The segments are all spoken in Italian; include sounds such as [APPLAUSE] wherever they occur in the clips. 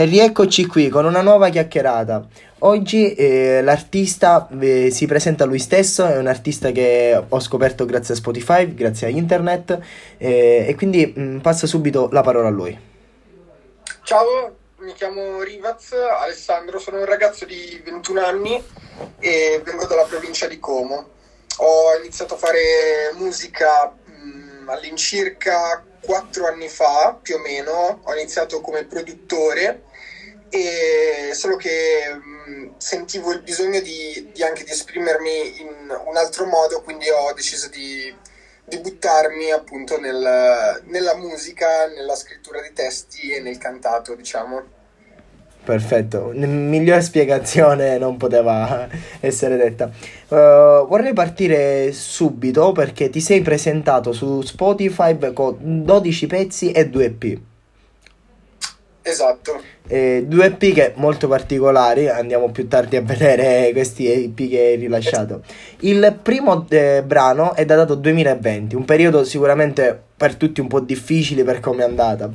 E rieccoci qui con una nuova chiacchierata. Oggi eh, l'artista eh, si presenta lui stesso, è un artista che ho scoperto grazie a Spotify, grazie a internet eh, e quindi mh, mm, passo subito la parola a lui. Ciao, mi chiamo Rivaz Alessandro, sono un ragazzo di 21 anni e vengo dalla provincia di Como. Ho iniziato a fare musica mh, mm, all'incirca 4 anni fa, più o meno, ho iniziato come produttore e solo che mh, sentivo il bisogno di, di, anche di esprimermi in un altro modo, quindi ho deciso di, di buttarmi appunto nel, nella musica, nella scrittura di testi e nel cantato, diciamo. Perfetto, migliore spiegazione non poteva [LAUGHS] essere detta. Uh, vorrei partire subito perché ti sei presentato su Spotify con 12 pezzi e 2 EP. Esatto. Eh, due EP che molto particolari, andiamo più tardi a vedere [LAUGHS] questi EP che hai rilasciato. Il primo eh, brano è datato 2020, un periodo sicuramente per tutti un po' difficile per come è andata.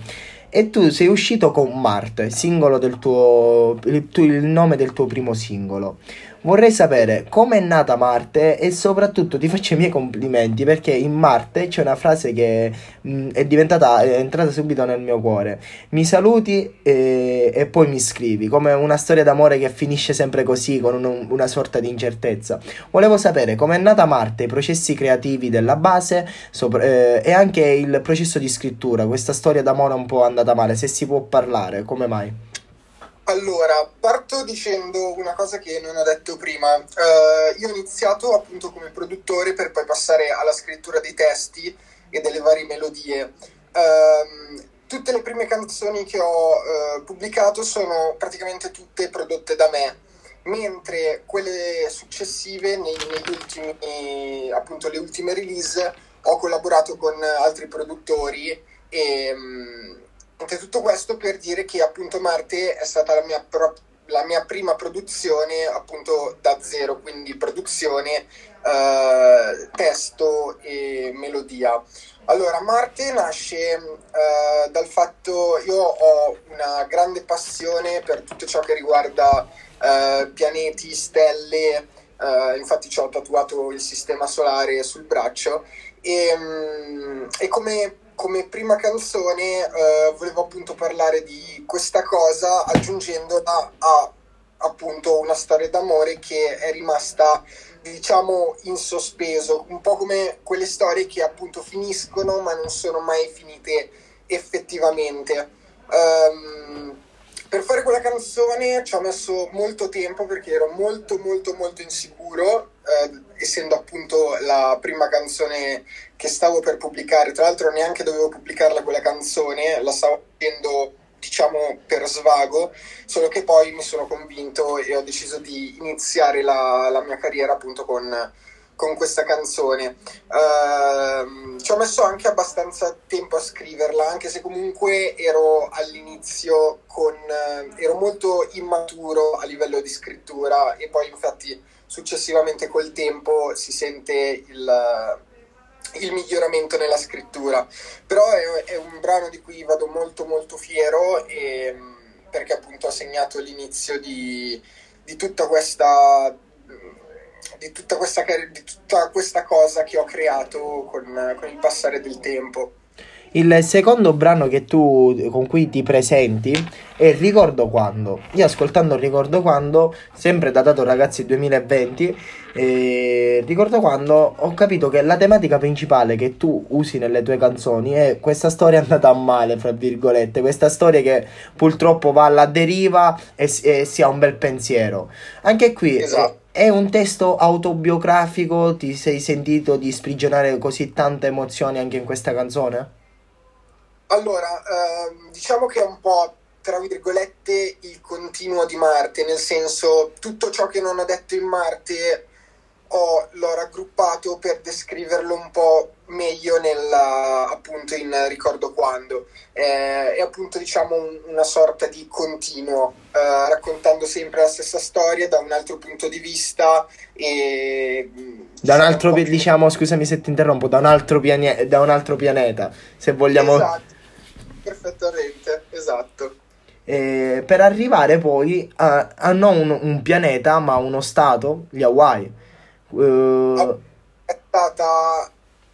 E tu sei uscito con Marte, singolo del tuo, il, il nome del tuo primo singolo. Vorrei sapere come è nata Marte e soprattutto ti faccio i miei complimenti perché in Marte c'è una frase che mh, mm, è diventata, è entrata subito nel mio cuore. Mi saluti e, e poi mi scrivi, come una storia d'amore che finisce sempre così, con un, una sorta di incertezza. Volevo sapere come è nata Marte, i processi creativi della base sopra, eh, e anche il processo di scrittura, questa storia d'amore un po' andata male, se si può parlare, come mai? Allora, parto dicendo una cosa che non ho detto prima. Uh, io ho iniziato appunto come produttore per poi passare alla scrittura dei testi e delle varie melodie. Uh, tutte le prime canzoni che ho uh, pubblicato sono praticamente tutte prodotte da me, mentre quelle successive, nei, negli ultimi, appunto le ultime release, ho collaborato con altri produttori e... Um, tutto questo per dire che appunto Marte è stata la mia, pro- la mia prima produzione appunto da zero, quindi produzione, eh, testo e melodia. Allora, Marte nasce eh, dal fatto, io ho una grande passione per tutto ciò che riguarda eh, pianeti, stelle, eh, infatti ci ho tatuato il sistema solare sul braccio e, mm, e come come prima canzone eh, volevo appunto parlare di questa cosa aggiungendola a appunto una storia d'amore che è rimasta diciamo in sospeso, un po' come quelle storie che appunto finiscono ma non sono mai finite effettivamente. Um, per fare quella canzone ci ho messo molto tempo perché ero molto molto molto insicuro, eh, essendo appunto la prima canzone che stavo per pubblicare. Tra l'altro neanche dovevo pubblicarla quella canzone, la stavo facendo diciamo per svago, solo che poi mi sono convinto e ho deciso di iniziare la, la mia carriera appunto con con questa canzone. Uh, ci ho messo anche abbastanza tempo a scriverla, anche se comunque ero all'inizio con... Uh, ero molto immaturo a livello di scrittura e poi infatti successivamente col tempo si sente il, il miglioramento nella scrittura. Però è, è, un brano di cui vado molto molto fiero e, perché appunto ha segnato l'inizio di, di tutta questa di tutta questa, di tutta questa cosa che ho creato con, con il passare del tempo. Il secondo brano che tu con cui ti presenti è Ricordo quando. Io ascoltando Ricordo quando, sempre datato ragazzi 2020, eh, ricordo quando ho capito che la tematica principale che tu usi nelle tue canzoni è questa storia andata a male, fra virgolette, questa storia che purtroppo va alla deriva e, e si ha un bel pensiero. Anche qui esatto. è, è un testo autobiografico, ti sei sentito di sprigionare così tante emozioni anche in questa canzone? Allora, ehm, diciamo che è un po' tra virgolette il continuo di Marte, nel senso tutto ciò che non ho detto in Marte ho, l'ho raggruppato per descriverlo un po' meglio nella, appunto in Ricordo Quando. Eh, è appunto diciamo un, una sorta di continuo, eh, raccontando sempre la stessa storia da un altro punto di vista e... Da un altro, diciamo, scusami se ti interrompo, da un altro, piane- da un altro pianeta, se vogliamo... Esatto perfettamente, esatto. eh, per arrivare poi a, a non un, un, pianeta ma uno stato, gli Hawaii. Uh, è stata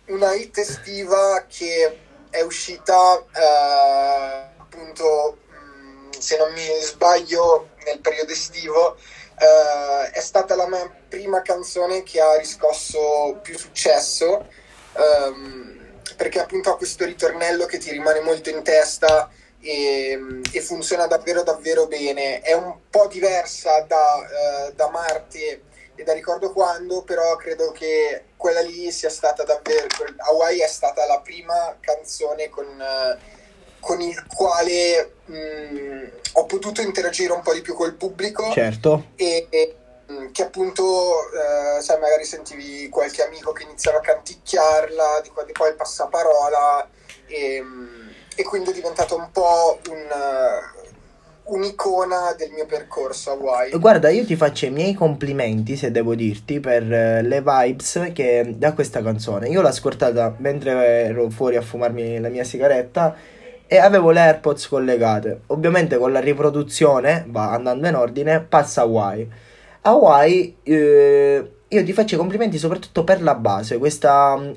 una hit estiva che è uscita eh, appunto, mm, se non mi sbaglio, nel periodo estivo. Eh, è stata la mia prima canzone che ha riscosso più successo ehm, perché appunto ha questo ritornello che ti rimane molto in testa e, e funziona davvero davvero bene. È un po' diversa da, eh, da Marte e da ricordo quando, però credo che quella lì sia stata davvero. Hawaii è stata la prima canzone con, con il quale mh, mm, ho potuto interagire un po' di più col pubblico. Certo. E, e che appunto, eh, sai, magari sentivi qualche amico che iniziava a canticchiarla, di qua di poi il passaparola. E, mm, e quindi è diventato un po' un un'icona del mio percorso a Hawaii. Guarda, io ti faccio i miei complimenti, se devo dirti, per eh, le vibes che dà questa canzone. Io l'ho ascoltata mentre ero fuori a fumarmi la mia sigaretta e avevo le AirPods collegate. Ovviamente con la riproduzione, va andando in ordine, passa Hawaii. Hawaii... Eh, io ti faccio i complimenti soprattutto per la base, questa um,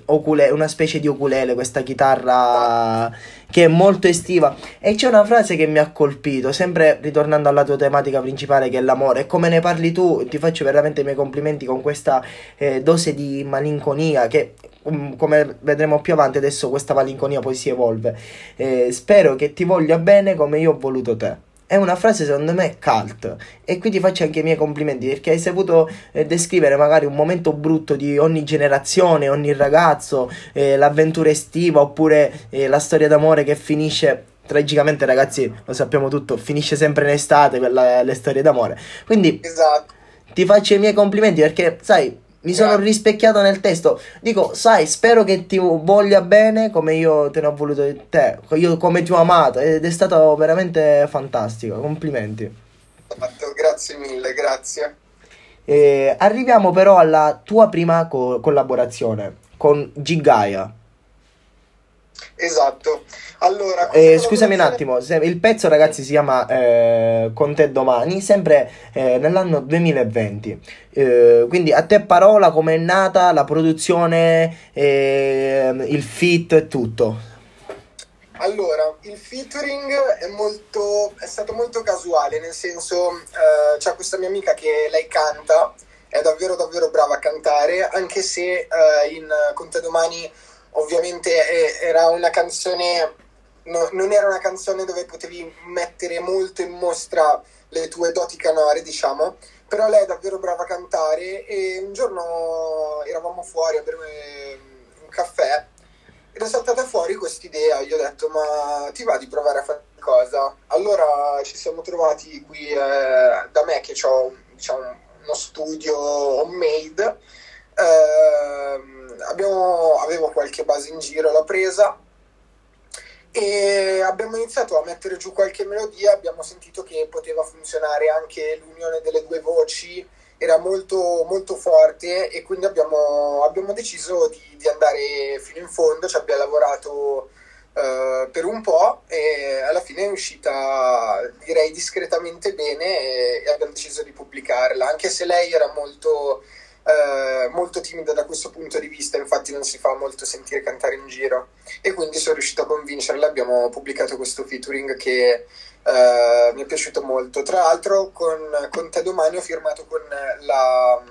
una specie di oculele, questa chitarra che è molto estiva. E c'è una frase che mi ha colpito, sempre ritornando alla tua tematica principale che è l'amore. E come ne parli tu, ti faccio veramente i miei complimenti con questa eh, dose di malinconia che um, come vedremo più avanti adesso questa malinconia poi si evolve. Eh, spero che ti voglia bene come io ho voluto te è una frase secondo me cult e quindi faccio anche i miei complimenti perché hai saputo eh, descrivere magari un momento brutto di ogni generazione, ogni ragazzo, eh, l'avventura estiva oppure eh, la storia d'amore che finisce tragicamente ragazzi lo sappiamo tutto finisce sempre in estate quella, le storie d'amore quindi esatto. ti faccio i miei complimenti perché sai mi sono rispecchiato nel testo. Dico, sai, spero che ti voglia bene come io te ne ho voluto te, io come ti ho amato ed è stato veramente fantastico. Complimenti. Grazie mille, grazie. Eh, arriviamo però alla tua prima co- collaborazione con Gigaia. Esatto. Allora, eh, scusami un attimo, il pezzo ragazzi si chiama eh, Con te domani, sempre eh, nell'anno 2020. Eh, quindi a te parola come è nata la produzione, eh, il fit e tutto. Allora, il featuring è, molto, è stato molto casuale, nel senso eh, c'è questa mia amica che lei canta, è davvero davvero brava a cantare, anche se in Con te domani ovviamente era una canzone no, non era una canzone dove potevi mettere molto in mostra le tue doti canore, diciamo, però lei è davvero brava a cantare e un giorno eravamo fuori a bere un caffè ed è saltata fuori questa idea, io ho detto ma ti va di provare a fare qualcosa? Allora ci siamo trovati qui eh, da me che ho diciamo, uno studio homemade, eh, abbiamo, avevo qualche base in giro, l'ho presa. E abbiamo iniziato a mettere giù qualche melodia, abbiamo sentito che poteva funzionare anche l'unione delle due voci, era molto, molto forte e quindi abbiamo, abbiamo deciso di, di, andare fino in fondo, ci abbiamo lavorato uh, per un po' e alla fine è uscita direi discretamente bene e, e abbiamo deciso di pubblicarla, anche se lei era molto eh, molto timida da questo punto di vista, infatti non si fa molto sentire cantare in giro e quindi sono riuscito a convincerla, abbiamo pubblicato questo featuring che eh, mi è piaciuto molto. Tra l'altro con, con Te Domani ho firmato con la,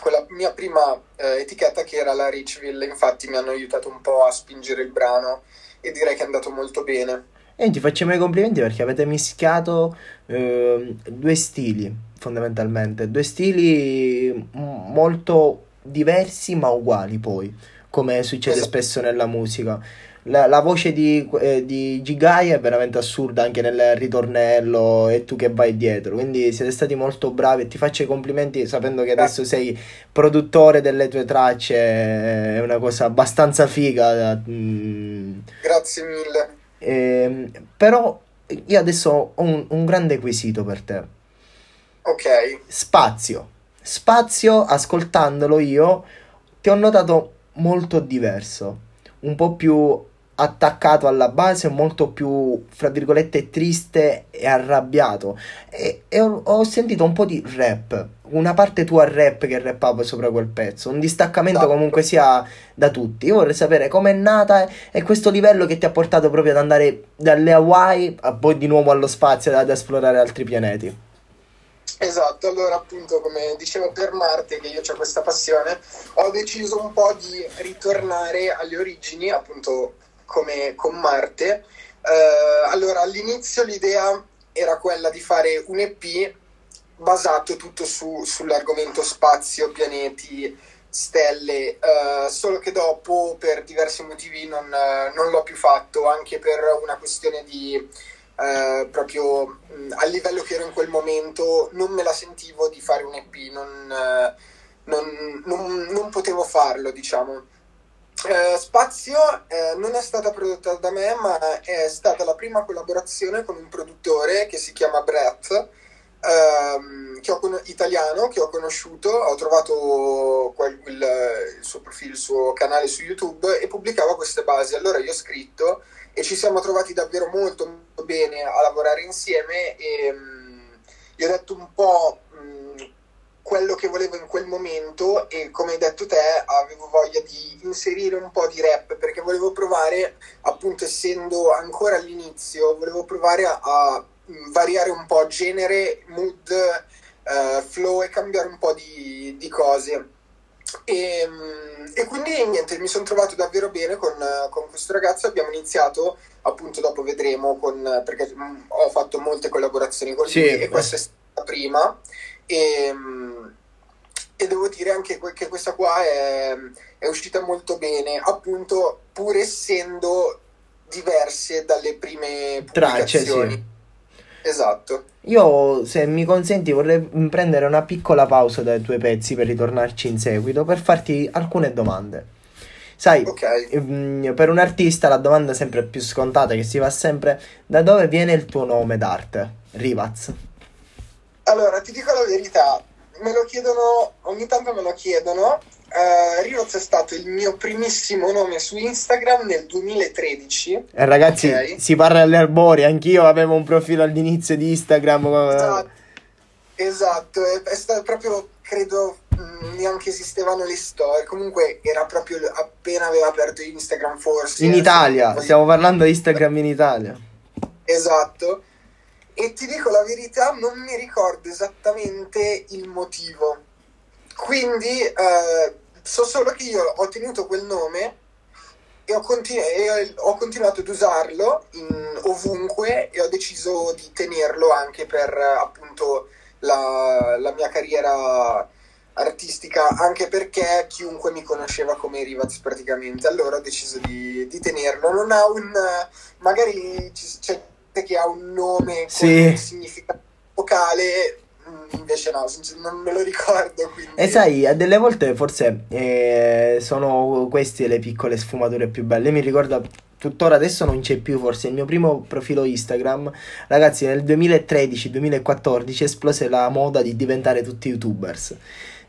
con la mia prima eh, etichetta che era la Richville, infatti mi hanno aiutato un po' a spingere il brano e direi che è andato molto bene. E ti facciamo i complimenti perché avete mischiato eh, due stili fondamentalmente. Due stili molto diversi ma uguali poi, come succede spesso nella musica. La, la voce di, eh, di Gigai è veramente assurda anche nel ritornello e tu che vai dietro. Quindi siete stati molto bravi e ti faccio i complimenti sapendo che adesso sei produttore delle tue tracce. È una cosa abbastanza figa. Mm. Grazie mille. Eh, però io adesso ho un, un grande quesito per te Ok. Spazio. Spazio, ascoltandolo io, ti ho notato molto diverso, un po' più attaccato alla base, molto più, fra virgolette, triste e arrabbiato. E, e ho, ho, sentito un po' di rap, una parte tua rap che rappava sopra quel pezzo, un distaccamento esatto. comunque sia da tutti. Io vorrei sapere com'è nata e questo livello che ti ha portato proprio ad andare dalle Hawaii a poi di nuovo allo spazio, ad esplorare altri pianeti. Esatto, allora appunto come dicevo per Marte, che io ho questa passione, ho deciso un po' di ritornare alle origini, appunto come con Marte. Uh, allora all'inizio l'idea era quella di fare un EP basato tutto su, sull'argomento spazio, pianeti, stelle, uh, solo che dopo per diversi motivi non, uh, non l'ho più fatto, anche per una questione di eh, proprio mh, al livello che ero in quel momento non me la sentivo di fare un EP, non, eh, non, non, non potevo farlo, diciamo. Eh, Spazio eh, non è stata prodotta da me, ma è stata la prima collaborazione con un produttore che si chiama Brett, ehm, che con- italiano, che ho conosciuto, ho trovato quel, il, il suo profilo, il suo canale su YouTube e pubblicava queste basi. Allora io ho scritto e ci siamo trovati davvero molto, molto bene a lavorare insieme e mh, gli ho detto un po' mh, quello che volevo in quel momento e come hai detto te avevo voglia di inserire un po' di rap perché volevo provare appunto essendo ancora all'inizio volevo provare a, a variare un po' genere, mood, uh, flow e cambiare un po' di, di cose e, e, quindi niente, mi sono trovato davvero bene con, con, questo ragazzo. Abbiamo iniziato, appunto, dopo vedremo, con, perché mm, ho fatto molte collaborazioni con lui e questa è stata prima. E, e devo dire anche che questa qua è, è uscita molto bene, appunto, pur essendo diverse dalle prime Tracce, sì. Esatto. Io, se mi consenti, vorrei prendere una piccola pausa dai tuoi pezzi per ritornarci in seguito per farti alcune domande. Sai, okay. Ehm, per un artista la domanda sempre più scontata che si fa sempre da dove viene il tuo nome d'arte, Rivaz? Allora, ti dico la verità, me lo chiedono, ogni tanto me lo chiedono Uh, eh, Rios è stato il mio primissimo nome su Instagram nel 2013. E eh, ragazzi, okay. si parla alle arbori, anch'io avevo un profilo all'inizio di Instagram. Esatto, esatto. È, è, stato proprio, credo, mm, neanche esistevano le storie. Comunque era proprio appena aveva aperto Instagram forse. In Italia, poi... stiamo parlando di Instagram in Italia. Esatto. E ti dico la verità, non mi ricordo esattamente il motivo quindi eh, so solo che io ho tenuto quel nome e ho, continu- e ho continuato ad usarlo ovunque e ho deciso di tenerlo anche per appunto la, la mia carriera artistica, anche perché chiunque mi conosceva come Rivaz praticamente, allora ho deciso di, di tenerlo. Non ha un... magari c'è gente che ha un nome sì. con un significato vocale, invece no, non me lo ricordo. Quindi... E sai, a delle volte forse eh, sono queste le piccole sfumature più belle. Mi ricordo tuttora adesso non c'è più forse il mio primo profilo Instagram. Ragazzi nel 2013-2014 esplose la moda di diventare tutti youtubers.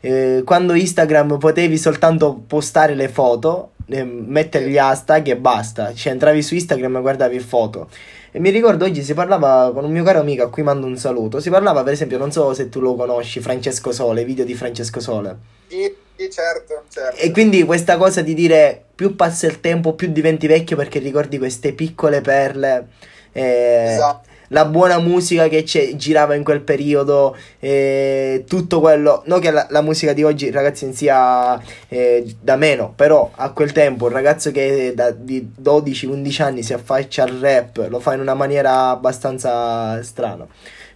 Eh, quando Instagram potevi soltanto postare le foto eh, mettere gli hashtag e basta. Cioè entravi su Instagram e guardavi foto e mi ricordo oggi si parlava con un mio caro amico a cui mando un saluto. Si parlava, per esempio, non so se tu lo conosci, Francesco Sole, video di Francesco Sole. Sì, sì certo, certo. E quindi questa cosa di dire più passa il tempo, più diventi vecchio perché ricordi queste piccole perle. Eh, esatto la buona musica che girava in quel periodo, eh, tutto quello. Non che la, la, musica di oggi, ragazzi, in sia eh, da meno, però a quel tempo un ragazzo che da, di 12-11 anni si affaccia al rap lo fa in una maniera abbastanza strana.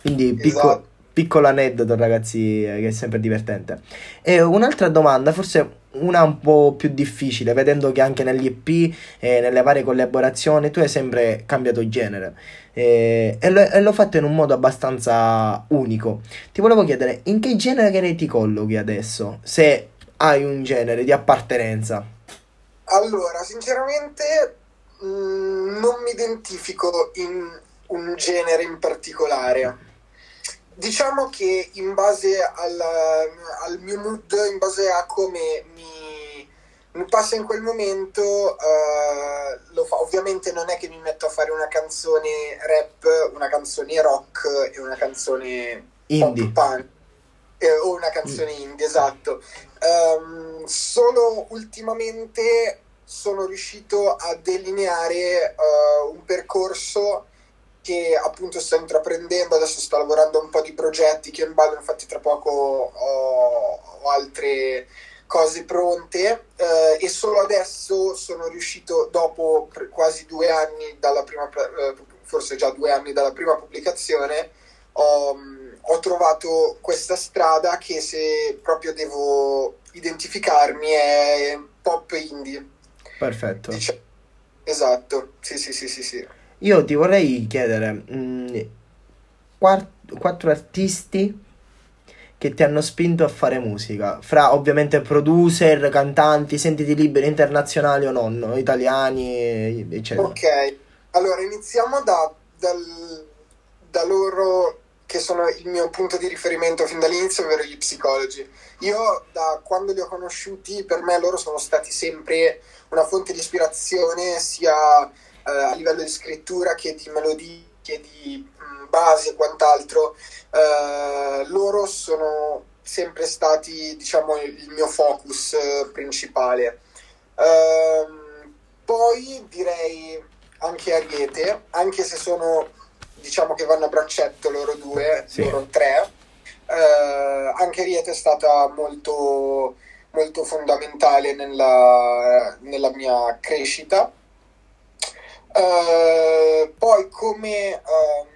Quindi piccolo. Esatto. Piccolo aneddoto, ragazzi, eh, che è sempre divertente. E un'altra domanda, forse una un po' più difficile, vedendo che anche negli EP e nelle varie collaborazioni tu hai sempre cambiato genere e, e, lo, e l'ho fatto in un modo abbastanza unico. Ti volevo chiedere in che genere ti collochi adesso, se hai un genere di appartenenza? Allora, sinceramente mh, mm, non mi identifico in un genere in particolare. Diciamo che in base al, al mio mood, in base a come mi passa in quel momento, lo fa. ovviamente non è che mi metto a fare una canzone rap, una canzone rock e una canzone indie. pop punk eh, o una canzone mm. indie, esatto. Um, solo ultimamente sono riuscito a delineare uh, un percorso che appunto sto intraprendendo, adesso sto lavorando a un po' di progetti che in ballo, infatti tra poco ho, ho altre cose pronte eh, e solo adesso sono riuscito, dopo quasi due anni dalla prima, eh, forse già due anni dalla prima pubblicazione, ho, ho trovato questa strada che se proprio devo identificarmi è pop indie. Perfetto. Diciamo. Esatto, sì, sì, sì, sì, sì. Io ti vorrei chiedere mh, mm, quattro, quattro artisti che ti hanno spinto a fare musica, fra ovviamente producer, cantanti, sentiti liberi, internazionali o non, italiani, eccetera. Ok, allora iniziamo da, dal, da loro che sono il mio punto di riferimento fin dall'inizio, ovvero gli psicologi. Io da quando li ho conosciuti, per me loro sono stati sempre una fonte di ispirazione sia eh, a livello di scrittura che di melodie, che di mh, basi e quant'altro. Eh, loro sono sempre stati, diciamo, il mio focus eh, principale. Ehm, poi direi anche Ariete, anche se sono diciamo che vanno a braccetto loro due, sì. loro tre. Eh, anche Riete è stata molto, molto fondamentale nella, nella mia crescita. Eh, poi come um,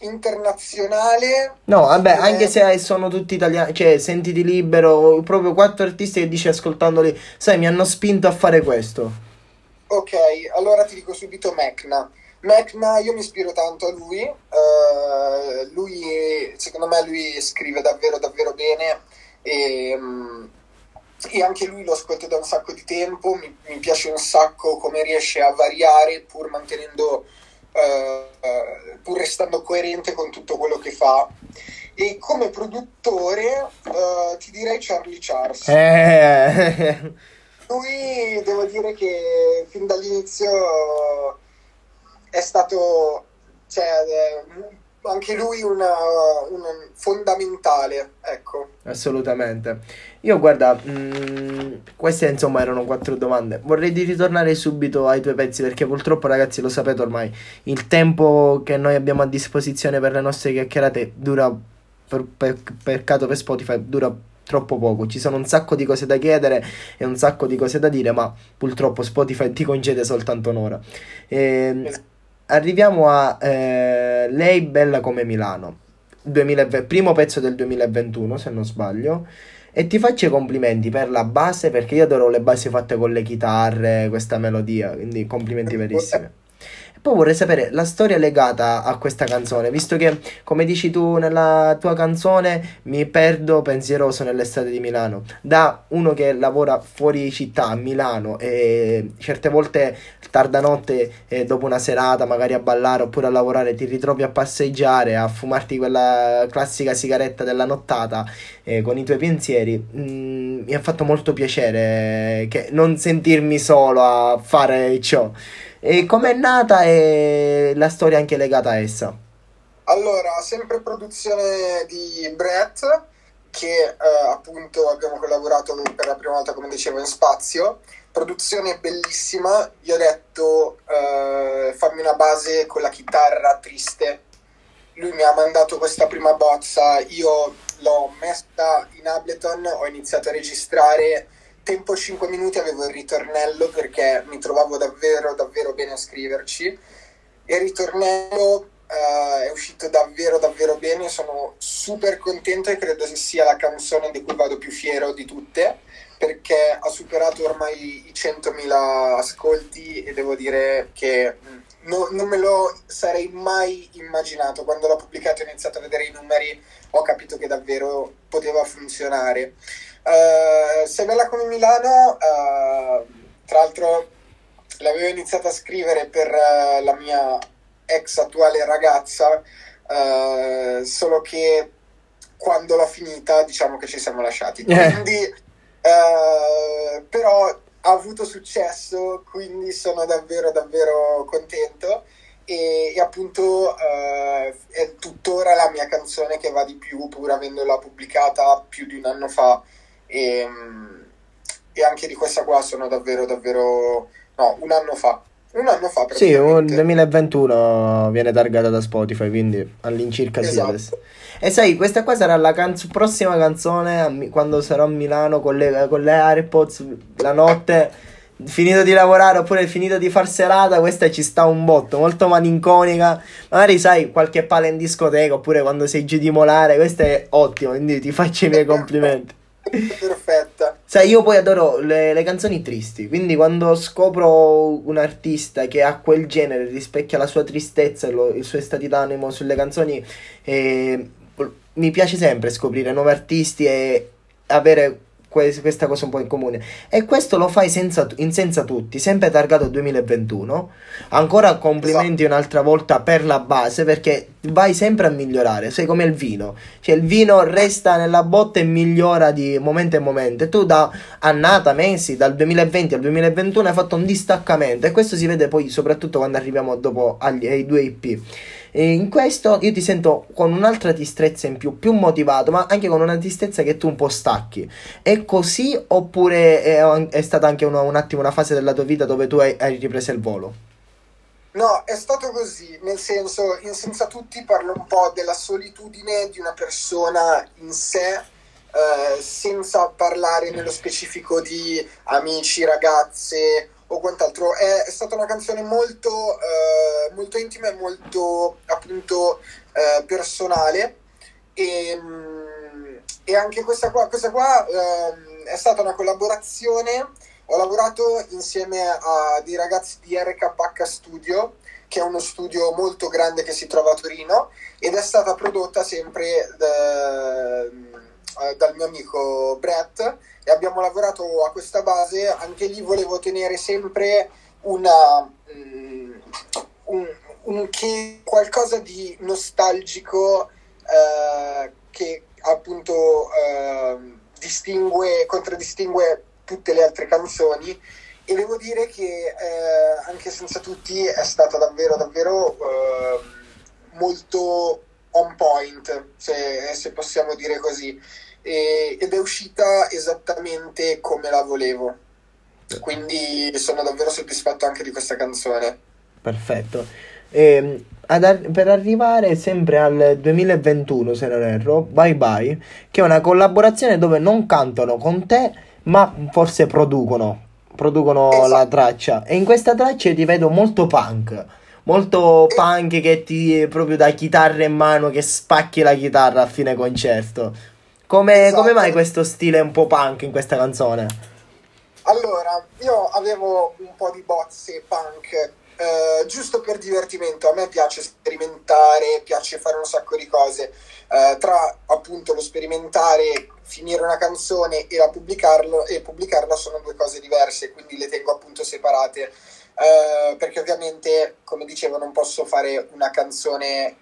internazionale no vabbè eh, anche se sono tutti italiani cioè sentiti libero proprio quattro artisti che dici ascoltandoli sai mi hanno spinto a fare questo. Ok allora ti dico subito Mecna Mecna, io mi ispiro tanto a lui, uh, lui secondo me lui scrive davvero davvero bene e, um, e, anche lui lo ascolto da un sacco di tempo, mi, mi piace un sacco come riesce a variare pur mantenendo, uh, pur restando coerente con tutto quello che fa. E come produttore ti direi Charlie Charles. Eh. Lui devo dire che fin dall'inizio è stato cioè, eh, anche lui una, una, fondamentale, ecco. Assolutamente. Io guarda, mh, mm, queste insomma erano quattro domande. Vorrei di ritornare subito ai tuoi pezzi perché purtroppo ragazzi lo sapete ormai, il tempo che noi abbiamo a disposizione per le nostre chiacchierate dura, per, per, peccato per Spotify, dura troppo poco. Ci sono un sacco di cose da chiedere e un sacco di cose da dire, ma purtroppo Spotify ti concede soltanto un'ora. E, ehm, arriviamo a eh, Lei bella come Milano, 2020, primo pezzo del 2021 se non sbaglio. E ti faccio i complimenti per la base perché io adoro le basi fatte con le chitarre, questa melodia, quindi complimenti [LAUGHS] verissimi. Poi vorrei sapere la storia legata a questa canzone, visto che, come dici tu nella tua canzone, mi perdo pensieroso nell'estate di Milano. Da uno che lavora fuori città, a Milano, e certe volte tarda notte, eh, dopo una serata, magari a ballare oppure a lavorare, ti ritrovi a passeggiare, a fumarti quella classica sigaretta della nottata eh, con i tuoi pensieri. Mm, mi ha fatto molto piacere eh, che non sentirmi solo a fare ciò. E com'è nata e la storia anche legata a essa? Allora, sempre produzione di Brett, che eh, appunto abbiamo collaborato per la prima volta, come dicevo, in spazio. Produzione bellissima, gli ho detto eh, fammi una base con la chitarra triste. Lui mi ha mandato questa prima bozza, io l'ho messa in Ableton, ho iniziato a registrare tempo 5 minuti avevo il ritornello perché mi trovavo davvero davvero bene a scriverci. E il ritornello uh, è uscito davvero davvero bene. Sono super contento e credo sia la canzone di cui vado più fiero di tutte perché ha superato ormai i 100.000 ascolti e devo dire che mm, no, non me lo sarei mai immaginato. Quando l'ho pubblicato e ho iniziato a vedere i numeri ho capito che davvero poteva funzionare Uh, Sei bella come Milano, uh, tra l'altro l'avevo iniziata a scrivere per uh, la mia ex attuale ragazza, solo che quando l'ho finita diciamo che ci siamo lasciati. Quindi Uh, però ha avuto successo, quindi sono davvero davvero contento. E, e appunto uh, è tuttora la mia canzone che va di più pur avendola pubblicata più di un anno fa e, e anche di questa qua sono davvero davvero no un anno fa un anno fa sì un 2021 viene targata da Spotify quindi all'incirca esatto. sì adesso e sai, questa qua sarà la canzo- prossima canzone quando sarò a Milano con le, con le AirPods la notte. Finito di lavorare oppure finito di far serata, questa ci sta un botto, molto malinconica. Magari sai qualche pala in discoteca oppure quando sei giù di molare, questa è ottimo, quindi ti faccio i miei complimenti. Perfetta. Sai, io poi adoro le, le, canzoni tristi, quindi quando scopro un artista che ha quel genere, rispecchia la sua tristezza e lo, i suoi stati d'animo sulle canzoni, eh, mi piace sempre scoprire nuovi artisti e avere questa cosa un po' in comune. E questo lo fai senza, in senza tutti, sempre targato 2021. Ancora complimenti esatto. un'altra volta per la base perché vai sempre a migliorare. Sei come il vino, cioè il vino resta nella botte e migliora di momento in momento. E tu da annata, mesi, dal 2020 al 2021 hai fatto un distaccamento e questo si vede poi soprattutto quando arriviamo dopo agli, ai due IP. E in questo io ti sento con un'altra tristezza in più, più motivato, ma anche con una tristezza che tu un po' stacchi. È così oppure è, è stata anche una, un attimo una fase della tua vita dove tu hai, hai ripreso il volo? No, è stato così, nel senso, in Senza Tutti parlo un po' della solitudine di una persona in sé, eh, senza parlare nello specifico di amici, ragazze o quant'altro. È, è stata una canzone molto, eh, molto intima e molto appunto eh, personale. E, mm, e, anche questa qua, questa qua eh, è stata una collaborazione. Ho lavorato insieme a dei ragazzi di RKH Studio, che è uno studio molto grande che si trova a Torino, ed è stata prodotta sempre da, eh, dal mio amico Brett e abbiamo lavorato a questa base, anche lì volevo tenere sempre una, um, un, un che, qualcosa di nostalgico uh, che appunto uh, distingue, contraddistingue tutte le altre canzoni. E devo dire che uh, anche senza tutti è stata davvero davvero molto on point se, se possiamo dire così e, ed è uscita esattamente come la volevo. Quindi sono davvero soddisfatto anche di questa canzone. Perfetto. E, ar- per arrivare sempre al 2021, se non erro, Bye Bye, che è una collaborazione dove non cantano con te, ma forse producono, producono esatto. la traccia. E in questa traccia ti vedo molto punk. Molto punk che ti proprio da chitarra in mano che spacchi la chitarra a fine concerto. Come, esatto. come mai questo stile un po' punk in questa canzone? Allora, io avevo un po' di bozze punk Uh, giusto per divertimento. A me piace sperimentare, piace fare un sacco di cose. Uh, tra appunto lo sperimentare, finire una canzone e, e pubblicarla sono due cose diverse, quindi le tengo appunto separate. Uh, perché ovviamente, come dicevo, non posso fare una canzone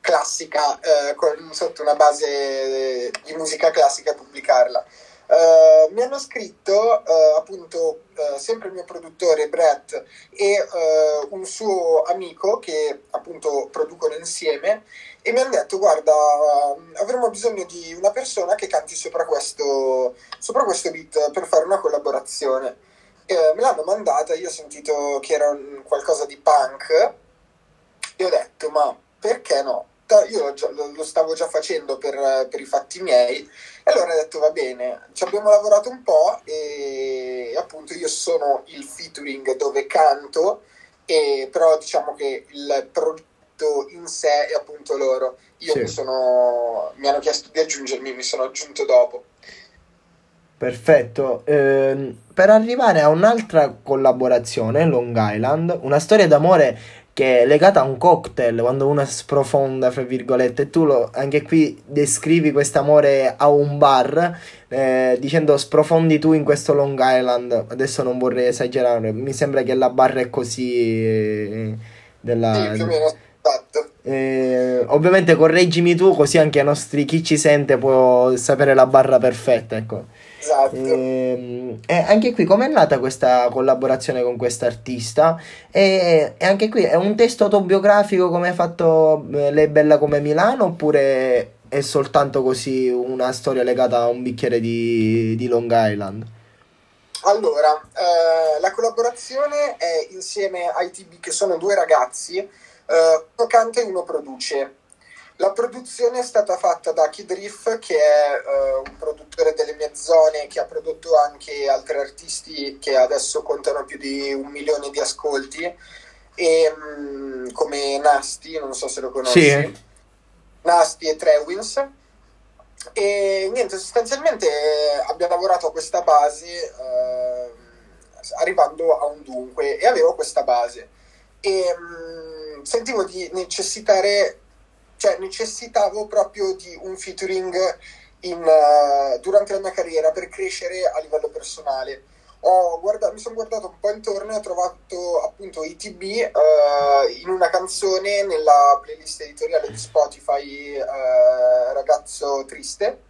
classica eh, con, sotto una base di musica classica e pubblicarla. Uh, mi hanno scritto uh, appunto uh, sempre il mio produttore Brett e un suo amico che appunto producono insieme e mi hanno detto guarda avremo bisogno di una persona che canti sopra questo, sopra questo beat per fare una collaborazione me l'hanno mandata io ho sentito che era un, qualcosa di punk. E ho detto ma perché no? Io lo stavo già facendo per, per, i fatti miei. E allora ho detto va bene, ci abbiamo lavorato un po' e appunto io sono il featuring dove canto e, però diciamo che il progetto in sé è appunto loro. Io sì. mi, sono, mi hanno chiesto di aggiungermi mi sono aggiunto dopo Perfetto. Eh, per arrivare a un'altra collaborazione, Long Island, una storia d'amore che è legata a un cocktail quando uno sprofonda, fra virgolette, e tu lo, anche qui descrivi questo amore a un bar eh, dicendo sprofondi tu in questo Long Island. Adesso non vorrei esagerare, mi sembra che la barra è così. Eh, della, sì, più o meno esatto. Eh, ovviamente correggimi tu, così anche i nostri chi ci sente può sapere la barra perfetta. Ecco. Esatto. E, e anche qui com'è nata questa collaborazione con questa artista? E, e, anche qui è un testo autobiografico come hai fatto eh, Lei bella come Milano oppure è soltanto così una storia legata a un bicchiere di, di Long Island? Allora, eh, la collaborazione è insieme a ITB che sono due ragazzi, eh, uno canta e uno produce. La produzione è stata fatta da Kid Riff, che è uh, un produttore delle mie zone, che ha prodotto anche altri artisti che adesso contano più di un milione di ascolti, e, um, come Nasty, non so se lo conosci. Sì. Nasty e Trewins. E niente, sostanzialmente abbiamo lavorato a questa base, uh, arrivando a un dunque, e avevo questa base. E um, sentivo di necessitare cioè necessitavo proprio di un featuring in, uh, durante la mia carriera per crescere a livello personale. Guardato, mi sono guardato un po' intorno e ho trovato appunto ITB uh, eh, in una canzone nella playlist editoriale di Spotify uh, Ragazzo Triste.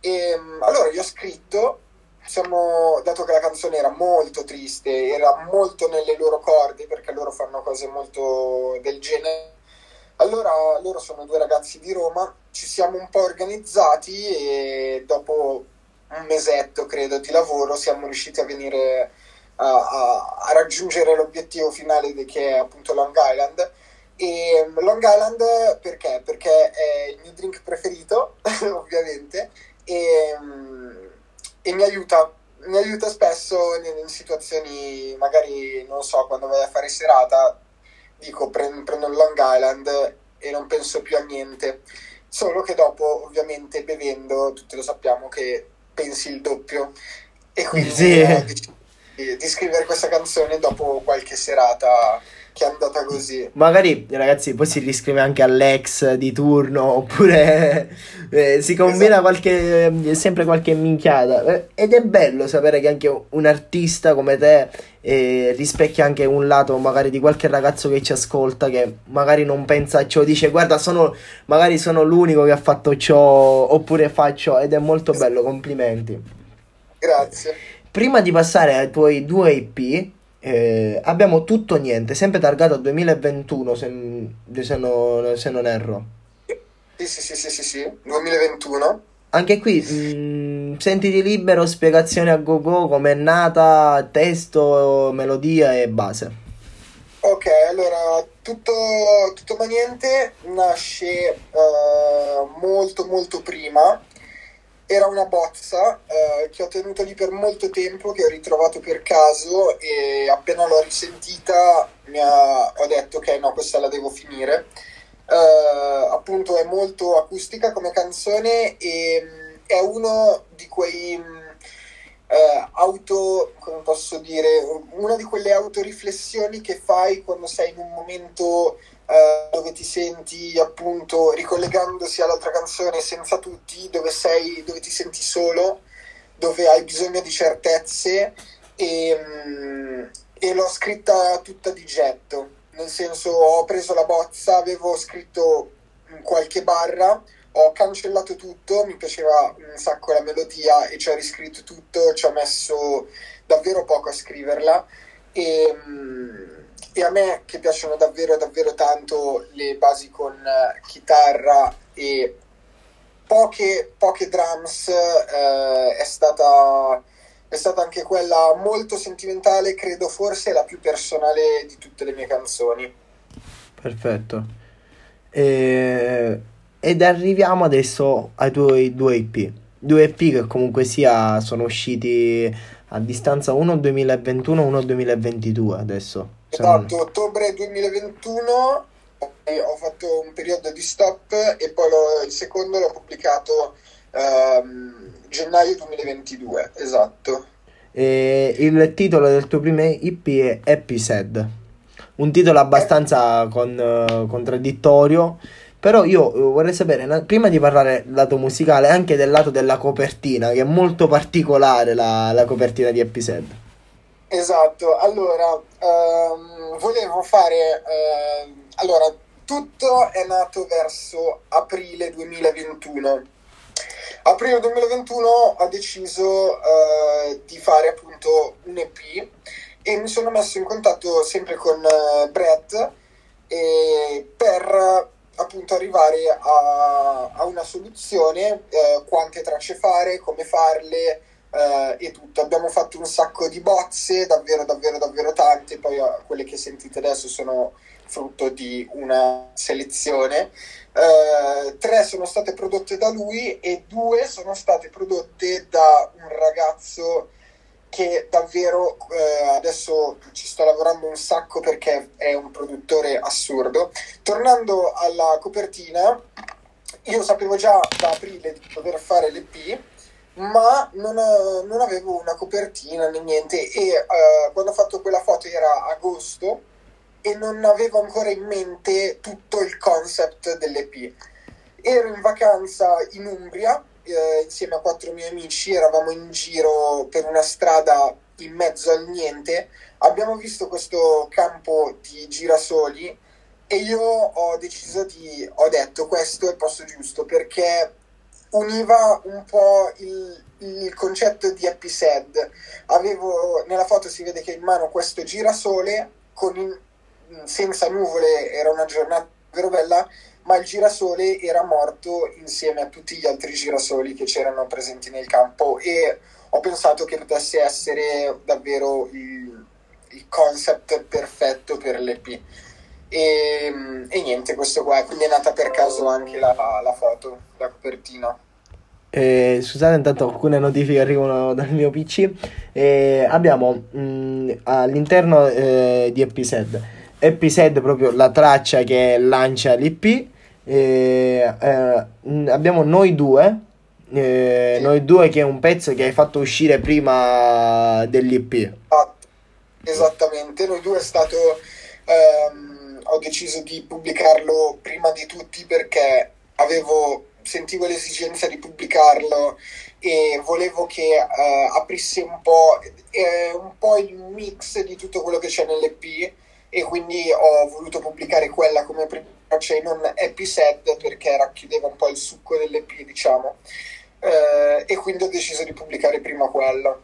E um, allora gli ho scritto, siamo, dato che la canzone era molto triste, era molto nelle loro corde perché loro fanno cose molto del genere allora loro sono due ragazzi di Roma, ci siamo un po' organizzati e dopo un mesetto credo di lavoro siamo riusciti a venire a, a, a raggiungere l'obiettivo finale che è appunto Long Island. E Long Island perché? Perché è il mio drink preferito, [LAUGHS] ovviamente, e, e mi aiuta mi aiuta spesso in, in, situazioni, magari non so, quando vai a fare serata, dico prendo il Long Island e non penso più a niente. Solo che dopo, ovviamente, bevendo, tutti lo sappiamo che pensi il doppio. E quindi sì. eh, di, di scrivere questa canzone dopo qualche serata che è andata così. Magari ragazzi poi si riscrive anche all'ex di turno oppure [LAUGHS] eh, si combina esatto. qualche, eh, sempre qualche minchiata eh, ed è bello sapere che anche un artista come te eh, rispecchia anche un lato magari di qualche ragazzo che ci ascolta che magari non pensa a ciò, dice guarda sono, magari sono l'unico che ha fatto ciò oppure faccio ed è molto esatto. bello, complimenti. Grazie. Prima di passare ai tuoi due IP eh, abbiamo tutto niente, sempre targato 2021 se, se, non, se non erro. Sì, sì, sì, sì, sì, sì, 2021. Anche qui, mh, mm, sentiti libero, spiegazione a go go, come è nata, testo, melodia e base. Ok, allora, tutto, tutto ma niente nasce uh, molto molto prima era una bozza eh, che ho tenuto lì per molto tempo, che ho ritrovato per caso e appena l'ho risentita ha, ho detto ok no, questa la devo finire. Eh, appunto è molto acustica come canzone e mh, è uno di quei mh, eh, auto, come posso dire, una di quelle autoriflessioni che fai quando sei in un momento eh, dove ti senti appunto ricollegandosi all'altra canzone senza tutti, dove sei, dove ti senti solo, dove hai bisogno di certezze e, mm, e l'ho scritta tutta di getto, nel senso ho preso la bozza, avevo scritto qualche barra, ho cancellato tutto, mi piaceva un sacco la melodia e ci ho riscritto tutto, ci ho messo davvero poco a scriverla. E mm, e a me che piacciono davvero davvero tanto le basi con uh, chitarra e poche, poche drums uh, è stata è stata anche quella molto sentimentale credo forse la più personale di tutte le mie canzoni. Perfetto. E... ed arriviamo adesso ai tuoi due EP due EP che comunque sia sono usciti a distanza uno 2021 uno 2022 adesso Esatto, ottobre 2021 ho fatto un periodo di stop e poi lo, il secondo l'ho pubblicato um, gennaio 2022, esatto. E il titolo del tuo primo EP è Happy Sad, un titolo abbastanza con, uh, contraddittorio, però io vorrei sapere, prima di parlare del lato musicale, anche del lato della copertina, che è molto particolare la, la copertina di Happy Sad. Esatto, allora um, volevo fare, uh, allora tutto è nato verso aprile 2021. Aprile 2021 ho deciso uh, di fare appunto un EP e mi sono messo in contatto sempre con uh, Brett per appunto arrivare a, a una soluzione, uh, quante tracce fare, come farle e tutto. Abbiamo fatto un sacco di bozze, davvero davvero davvero tante, poi quelle che sentite adesso sono frutto di una selezione. Uh, tre sono state prodotte da lui e due sono state prodotte da un ragazzo che davvero uh, adesso ci sto lavorando un sacco perché è un produttore assurdo. Tornando alla copertina, io sapevo già da aprile di dover fare l'EP, ma non, non avevo una copertina né niente e uh, quando ho fatto quella foto era agosto e non avevo ancora in mente tutto il concept dell'EP. Ero in vacanza in Umbria eh, insieme a quattro miei amici, eravamo in giro per una strada in mezzo al niente, abbiamo visto questo campo di girasoli e io ho deciso di, ho detto questo è il posto giusto perché univa un po' il, il concetto di Epised. Avevo, nella foto si vede che in mano questo girasole con in, senza nuvole era una giornata davvero bella, ma il girasole era morto insieme a tutti gli altri girasoli che c'erano presenti nel campo e ho pensato che potesse essere davvero il, il concept perfetto per l'EP. E, e, niente, questo qua, quindi è nata per caso anche la, la foto, la copertina. Eh, scusate, intanto alcune notifiche arrivano dal mio PC. Eh, abbiamo mh, mm, all'interno eh, di Epised Epised proprio la traccia che lancia l'IP. Eh, eh, abbiamo Noi Due. Eh, Noi Due che è un pezzo che hai fatto uscire prima dell'IP. Esattamente, Noi Due è stato... Ehm, ho deciso di pubblicarlo prima di tutti perché avevo sentivo l'esigenza di pubblicarlo e volevo che uh, aprisse un po', eh, un po' il mix di tutto quello che c'è nell'EP e quindi ho voluto pubblicare quella come prima traccia e non Happy Sad perché racchiudeva un po' il succo dell'EP diciamo. Eh, e quindi ho deciso di pubblicare prima quella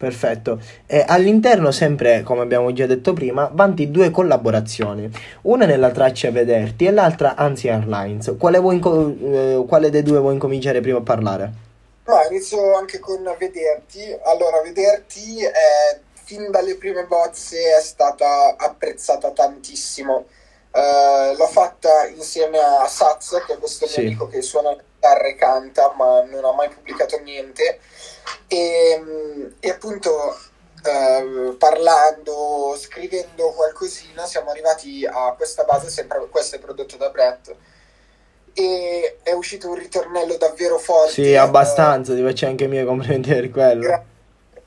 Perfetto. E all'interno, sempre come abbiamo già detto prima, vanti due collaborazioni. Una nella traccia Vederti e l'altra Anzi Airlines. Quale, inco- eh, quale dei due vuoi incominciare prima a parlare? Ma inizio anche con Vederti. Allora, Vederti è fin dalle prime bozze è stata apprezzata tantissimo. Uh, l'ho fatta insieme a Saz, che è questo sì. mio amico che suona chitarra e canta, ma non ha mai pubblicato niente. E, e appunto uh, parlando, scrivendo qualcosina, siamo arrivati a questa base, sempre questo è prodotto da Brett. E è uscito un ritornello davvero forte. Sì, abbastanza, uh, ti faccio anche i miei complimenti per quello. Gra-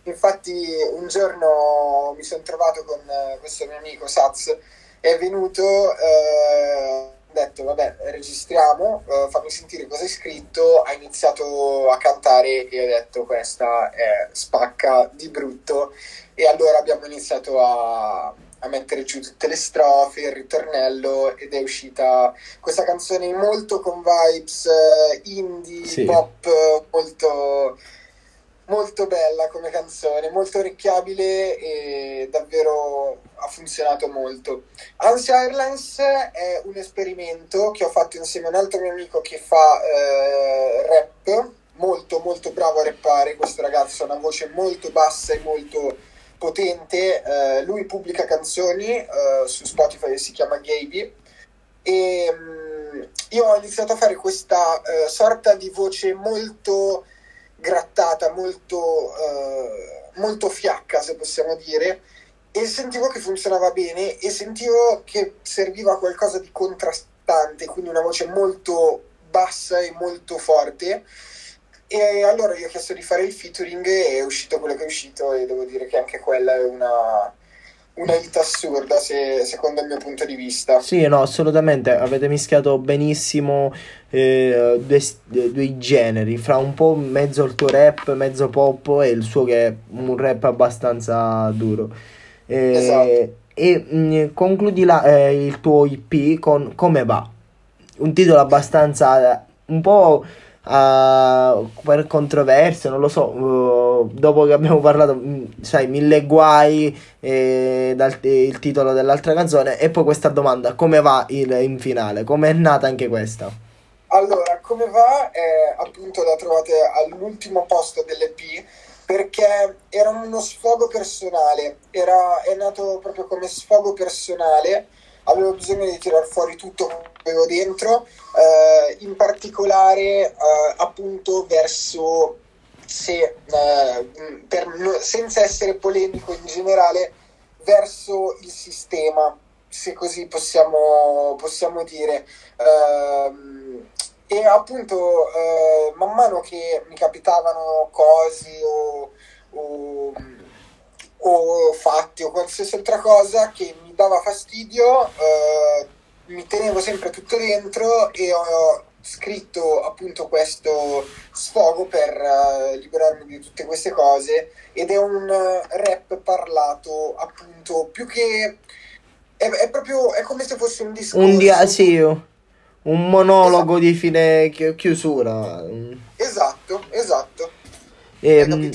Infatti un giorno mi sono trovato con eh, questo mio amico Saz, è venuto, eh, detto vabbè registriamo, eh, fammi sentire cosa hai scritto, ha iniziato a cantare e ho detto questa è spacca di brutto e allora abbiamo iniziato a, a mettere giù tutte le strofe, il ritornello ed è uscita questa canzone molto con vibes eh, indie, sì. pop, molto molto bella come canzone, molto orecchiabile e davvero ha funzionato molto. Ansia Airlines è un esperimento che ho fatto insieme a un altro mio amico che fa eh, rap, molto molto bravo a rappare, questo ragazzo ha una voce molto bassa e molto potente, eh, lui pubblica canzoni eh, su Spotify, si chiama Gaby. E um, io ho iniziato a fare questa eh, sorta di voce molto grattata, molto, eh, molto fiacca, se possiamo dire, e sentivo che funzionava bene e sentivo che serviva qualcosa di contrastante, quindi una voce molto bassa e molto forte. E allora gli ho chiesto di fare il featuring e è uscito quello che è uscito e devo dire che anche quella è una, una hit assurda se, secondo il mio punto di vista. Sì, no, assolutamente, avete mischiato benissimo eh, due, due, generi, fra un po' mezzo il tuo rap, mezzo pop e il suo che è un rap abbastanza duro. Eh, esatto. E mh, mm, concludi la, eh, il tuo IP con Come va? Un titolo abbastanza un po' uh, per controversie, non lo so, uh, dopo che abbiamo parlato, mm, sai, mille guai, eh, dal, il titolo dell'altra canzone, e poi questa domanda, come va il, in finale? Come è nata anche questa? Allora, come va? Eh, appunto la trovate all'ultimo posto dell'EP perché era uno sfogo personale, era, è nato proprio come sfogo personale, avevo bisogno di tirar fuori tutto che avevo dentro, eh, in particolare eh, appunto verso, se, eh, per, senza essere polemico in generale, verso il sistema, se così possiamo, possiamo dire. Uh, e appunto eh, man mano che mi capitavano cose o, o, o, fatti o qualsiasi altra cosa che dava fastidio eh, mi tenevo sempre tutto dentro e ho scritto appunto questo sfogo per uh, liberarmi di tutte queste cose ed è un rap parlato appunto più che è, è proprio è come se fosse un discorso un dia- sì, un monologo esatto. di fine chiusura. Esatto, esatto. E, ehm,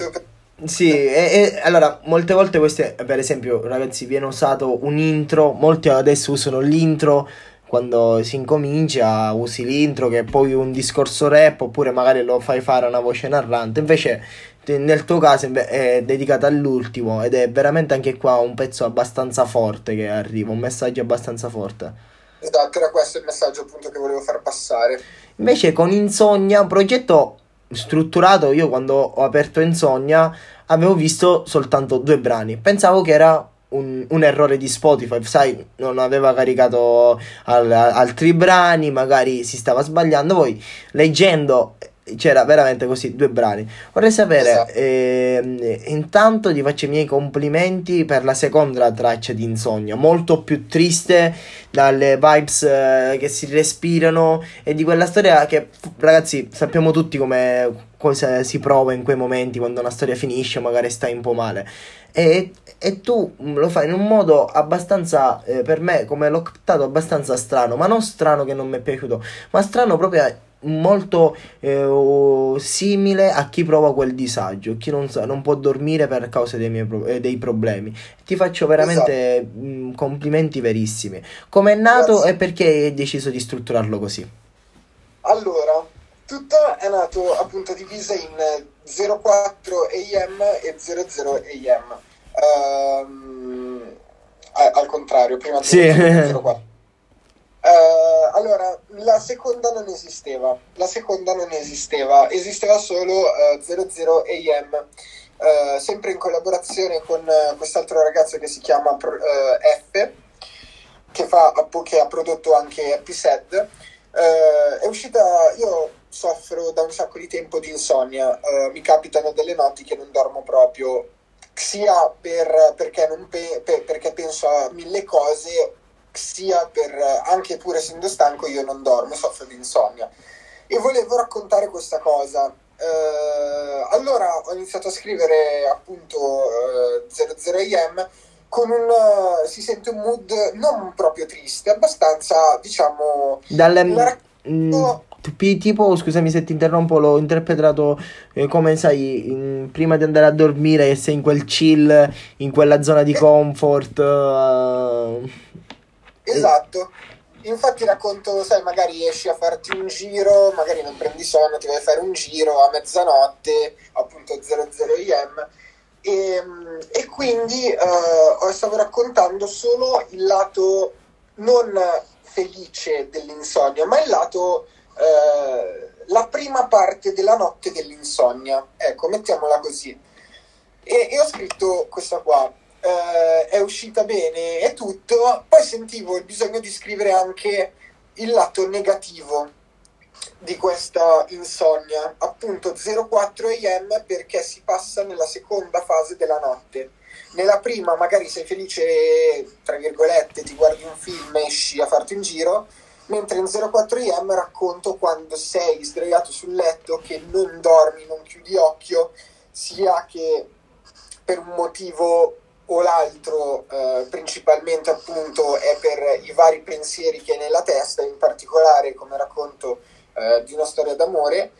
sì, e, e, allora molte volte queste, per esempio, ragazzi, viene usato un intro, molti adesso usano l'intro quando si incomincia, usi l'intro che è poi un discorso rap oppure magari lo fai fare a una voce narrante, invece nel tuo caso è dedicata all'ultimo ed è veramente anche qua un pezzo abbastanza forte che arriva, un messaggio abbastanza forte. Esatto, era questo il messaggio appunto che volevo far passare. Invece con Insomnia, un progetto strutturato, io quando ho aperto Insomnia avevo visto soltanto due brani. Pensavo che era un, un, errore di Spotify, sai, non aveva caricato al, altri brani, magari si stava sbagliando. Poi leggendo c'era veramente così due brani. Vorrei sapere, esatto. eh, intanto ti faccio i miei complimenti per la seconda traccia di Insonnia, molto più triste dalle vibes eh, che si respirano e di quella storia che ragazzi sappiamo tutti come cosa si prova in quei momenti quando una storia finisce, magari stai un po' male. E, e tu lo fai in un modo abbastanza, eh, per me, come l'ho captato, abbastanza strano, ma non strano che non mi è piaciuto, ma strano proprio molto eh, simile a chi prova quel disagio, chi non, sa, non può dormire per causa dei, miei pro- eh, dei problemi. Ti faccio veramente esatto. mh, complimenti verissimi. Come è nato Grazie. e perché hai deciso di strutturarlo così? Allora, tutto è nato appunto diviso in 04 AM e 00 AM. Um, al contrario, prima sì. 04. Uh, allora, la seconda non esisteva, la seconda non esisteva, esisteva solo uh, 00 AM, uh, sempre in collaborazione con uh, quest'altro ragazzo che si chiama uh, F, che, fa, che, ha prodotto anche Happy Sad. È uscita, io soffro da un sacco di tempo di insonnia, mi capitano delle notti che non dormo proprio, sia per, perché, pe- per, perché penso a mille cose sia per, anche pur essendo stanco, io non dormo, soffro di insonnia. E volevo raccontare questa cosa. Uh, allora ho iniziato a scrivere appunto uh, 00am con un uh, si sente un mood non proprio triste, abbastanza diciamo dalle mm, tipo scusami se ti interrompo l'ho interpretato eh, come sai in, prima di andare a dormire sei in quel chill in quella zona di comfort uh, Esatto. Infatti racconto, sai, magari esci a farti un giro, magari non prendi sonno, ti vai a fare un giro a mezzanotte, appunto 00 am, e, e quindi uh, stavo raccontando solo il lato non felice dell'insonnia, ma il lato, uh, la prima parte della notte dell'insonnia, ecco, mettiamola così. E, e ho scritto questa qua, eh, è uscita bene e tutto, poi sentivo il bisogno di scrivere anche il lato negativo di questa insonnia, appunto 04 am perché si passa nella seconda fase della notte. Nella prima magari sei felice, tra virgolette, ti guardi un film, esci a farti un giro, mentre in 04 am racconto quando sei sdraiato sul letto, che non dormi, non chiudi occhio, sia che per un motivo o l'altro eh, principalmente appunto è per i vari pensieri che hai nella testa, in particolare come racconto eh, di una storia d'amore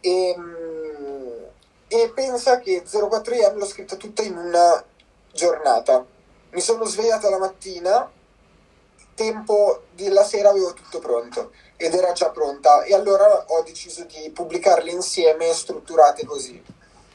E, e pensa che 04am l'ho scritta tutta in una giornata. Mi sono svegliata la mattina, tempo della sera avevo tutto pronto ed era già pronta e allora ho deciso di pubblicarle insieme strutturate così.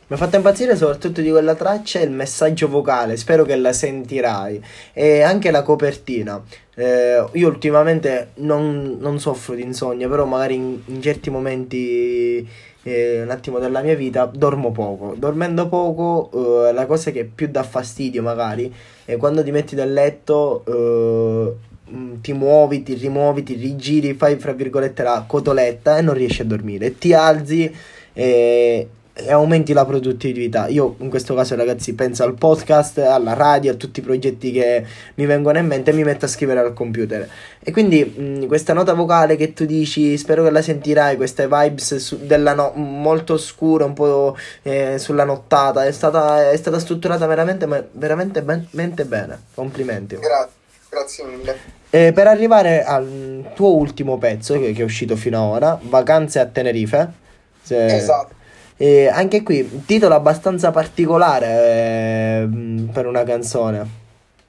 Mi ha fatto impazzire soprattutto di quella traccia il messaggio vocale, spero che la sentirai. E anche la copertina. Eh, io ultimamente non, non, soffro di insonnia, però magari in, in certi momenti eh, un attimo della mia vita dormo poco. Dormendo poco, eh, la cosa che più dà fastidio magari è quando ti metti nel letto eh, mm, ti muovi, ti rimuovi, ti rigiri, fai fra virgolette la cotoletta e non riesci a dormire. Ti alzi e e aumenti la produttività. Io in questo caso, ragazzi, penso al podcast, alla radio, a tutti i progetti che mi vengono in mente e mi metto a scrivere al computer. E quindi mh, questa nota vocale che tu dici, spero che la sentirai, queste vibes su, della no- molto scura, un po' eh, sulla nottata, è stata, è stata strutturata veramente, veramente ben, bene. Complimenti. Grazie, grazie mille. E per arrivare al tuo ultimo pezzo che, che è uscito fino ad ora, Vacanze a Tenerife. Se... Esatto e anche qui, titolo abbastanza particolare eh, per una canzone.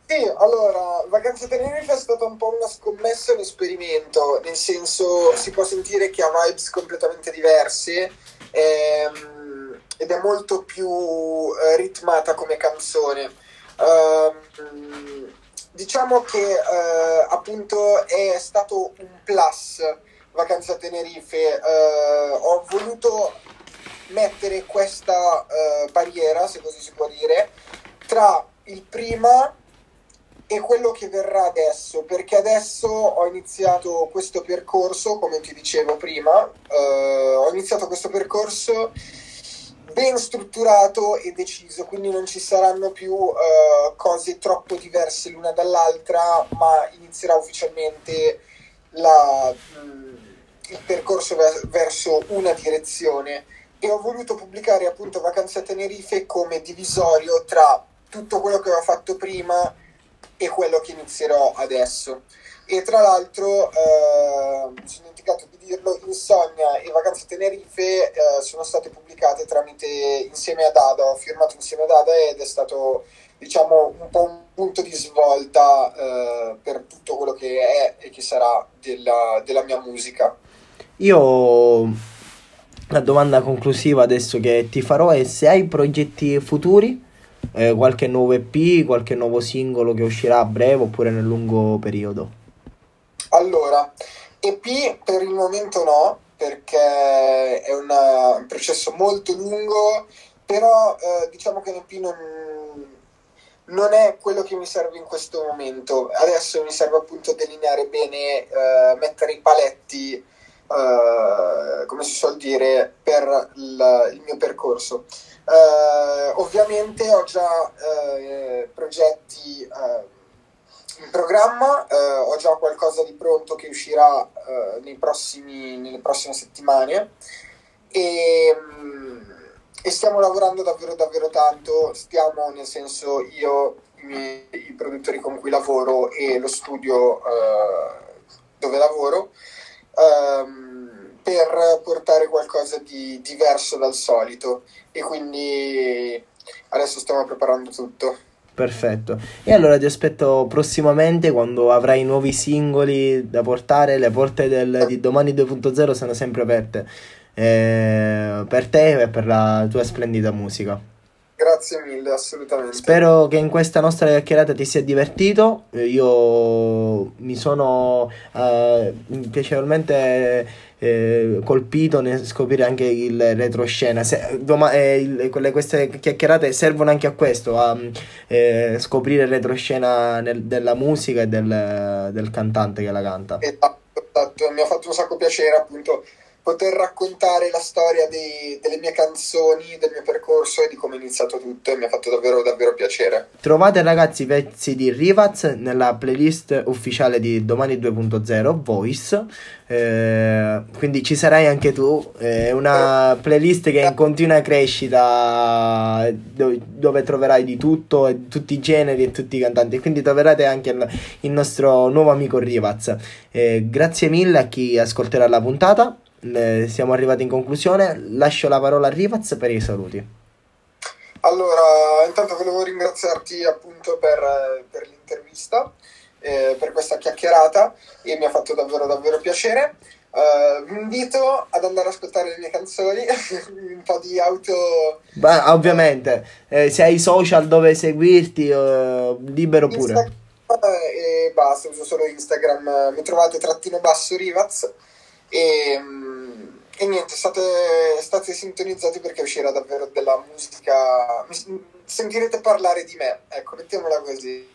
Sì, allora, Vacanze Tenerife è stata un po' una scommessa, un esperimento, nel senso si può sentire che ha vibes completamente diverse ehm, ed è molto più eh, ritmata come canzone. Uh, diciamo che uh, appunto è stato un plus Vacanze Tenerife, uh, ho voluto mettere questa uh, barriera, se così si può dire, tra il prima e quello che verrà adesso, perché adesso ho iniziato questo percorso, come ti dicevo prima, uh, ho iniziato questo percorso ben strutturato e deciso, quindi non ci saranno più uh, cose troppo diverse l'una dall'altra, ma inizierà ufficialmente la, mh, mm, il percorso verso una direzione e ho voluto pubblicare appunto Vacanze a Tenerife come divisorio tra tutto quello che ho fatto prima e quello che inizierò adesso. E tra l'altro, eh, mi sono dimenticato di dirlo, Insonnia e Vacanze a Tenerife eh, sono state pubblicate tramite insieme ad Ada, ho firmato insieme ad Ada ed è stato diciamo un po' un punto di svolta eh, per tutto quello che è e che sarà della, della mia musica. Io la domanda conclusiva adesso che ti farò è se hai progetti futuri, eh, qualche nuovo EP, qualche nuovo singolo che uscirà a breve oppure nel lungo periodo. Allora, EP per il momento no, perché è una, un processo molto lungo, però eh, diciamo che l'EP non, non è quello che mi serve in questo momento. Adesso mi serve appunto delineare bene, eh, mettere i paletti uh, come si suol dire, per il, il mio percorso. Uh, ovviamente ho già uh, progetti in programma, ho già qualcosa di pronto che uscirà prossimi, nelle prossime settimane e, e, stiamo lavorando davvero davvero tanto, stiamo nel senso io, i, produttori con cui lavoro e lo studio dove lavoro um, per portare qualcosa di diverso dal solito e quindi adesso stiamo preparando tutto. Perfetto. E allora ti aspetto prossimamente quando avrai nuovi singoli da portare. Le porte del, di domani 2.0 sono sempre aperte eh, per te e per la tua splendida musica. Grazie mille, assolutamente. Spero che in questa nostra chiacchierata ti sia divertito. Io mi sono uh, piacevolmente eh, colpito nel scoprire anche il retroscena. Se, doma, eh, il, quelle, queste chiacchierate servono anche a questo, a eh, scoprire il retroscena nel, della musica e del, del, cantante che la canta. Esatto, esatto, mi ha fatto un sacco piacere appunto poter raccontare la storia dei, delle mie canzoni, del mio percorso e di come è iniziato tutto e mi ha fatto davvero davvero piacere. Trovate ragazzi i pezzi di Rivaz nella playlist ufficiale di Domani 2.0 Voice, eh, quindi ci sarai anche tu, è una playlist che è in continua crescita dove, dove troverai di tutto, tutti i generi e tutti i cantanti, quindi troverete anche il, il nostro nuovo amico Rivaz. Eh, grazie mille a chi ascolterà la puntata eh, siamo arrivati in conclusione. Lascio la parola a Rivaz per i saluti. Allora, intanto volevo ringraziarti appunto per, per l'intervista, eh, per questa chiacchierata e mi ha fatto davvero davvero piacere. Uh, vi invito ad andare ad ascoltare le mie canzoni, [LAUGHS] un po' di auto. Beh, ovviamente, eh, se hai social dove seguirti, eh, libero pure. Instagram e basta, uso solo Instagram. Mi trovate trattino basso Rivaz e, e niente, state, state sintonizzati perché uscirà davvero della musica. Sentirete parlare di me, ecco, mettiamola così.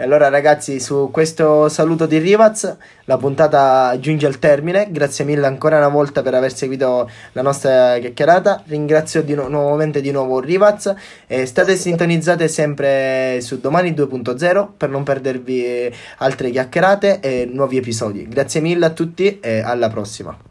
E allora ragazzi, su questo saluto di Rivaz, la puntata giunge al termine. Grazie mille ancora una volta per aver seguito la nostra chiacchierata. Ringrazio di nu- nuovamente di nuovo Rivaz e state sintonizzate sempre su Domani 2.0 per non perdervi altre chiacchierate e nuovi episodi. Grazie mille a tutti e alla prossima.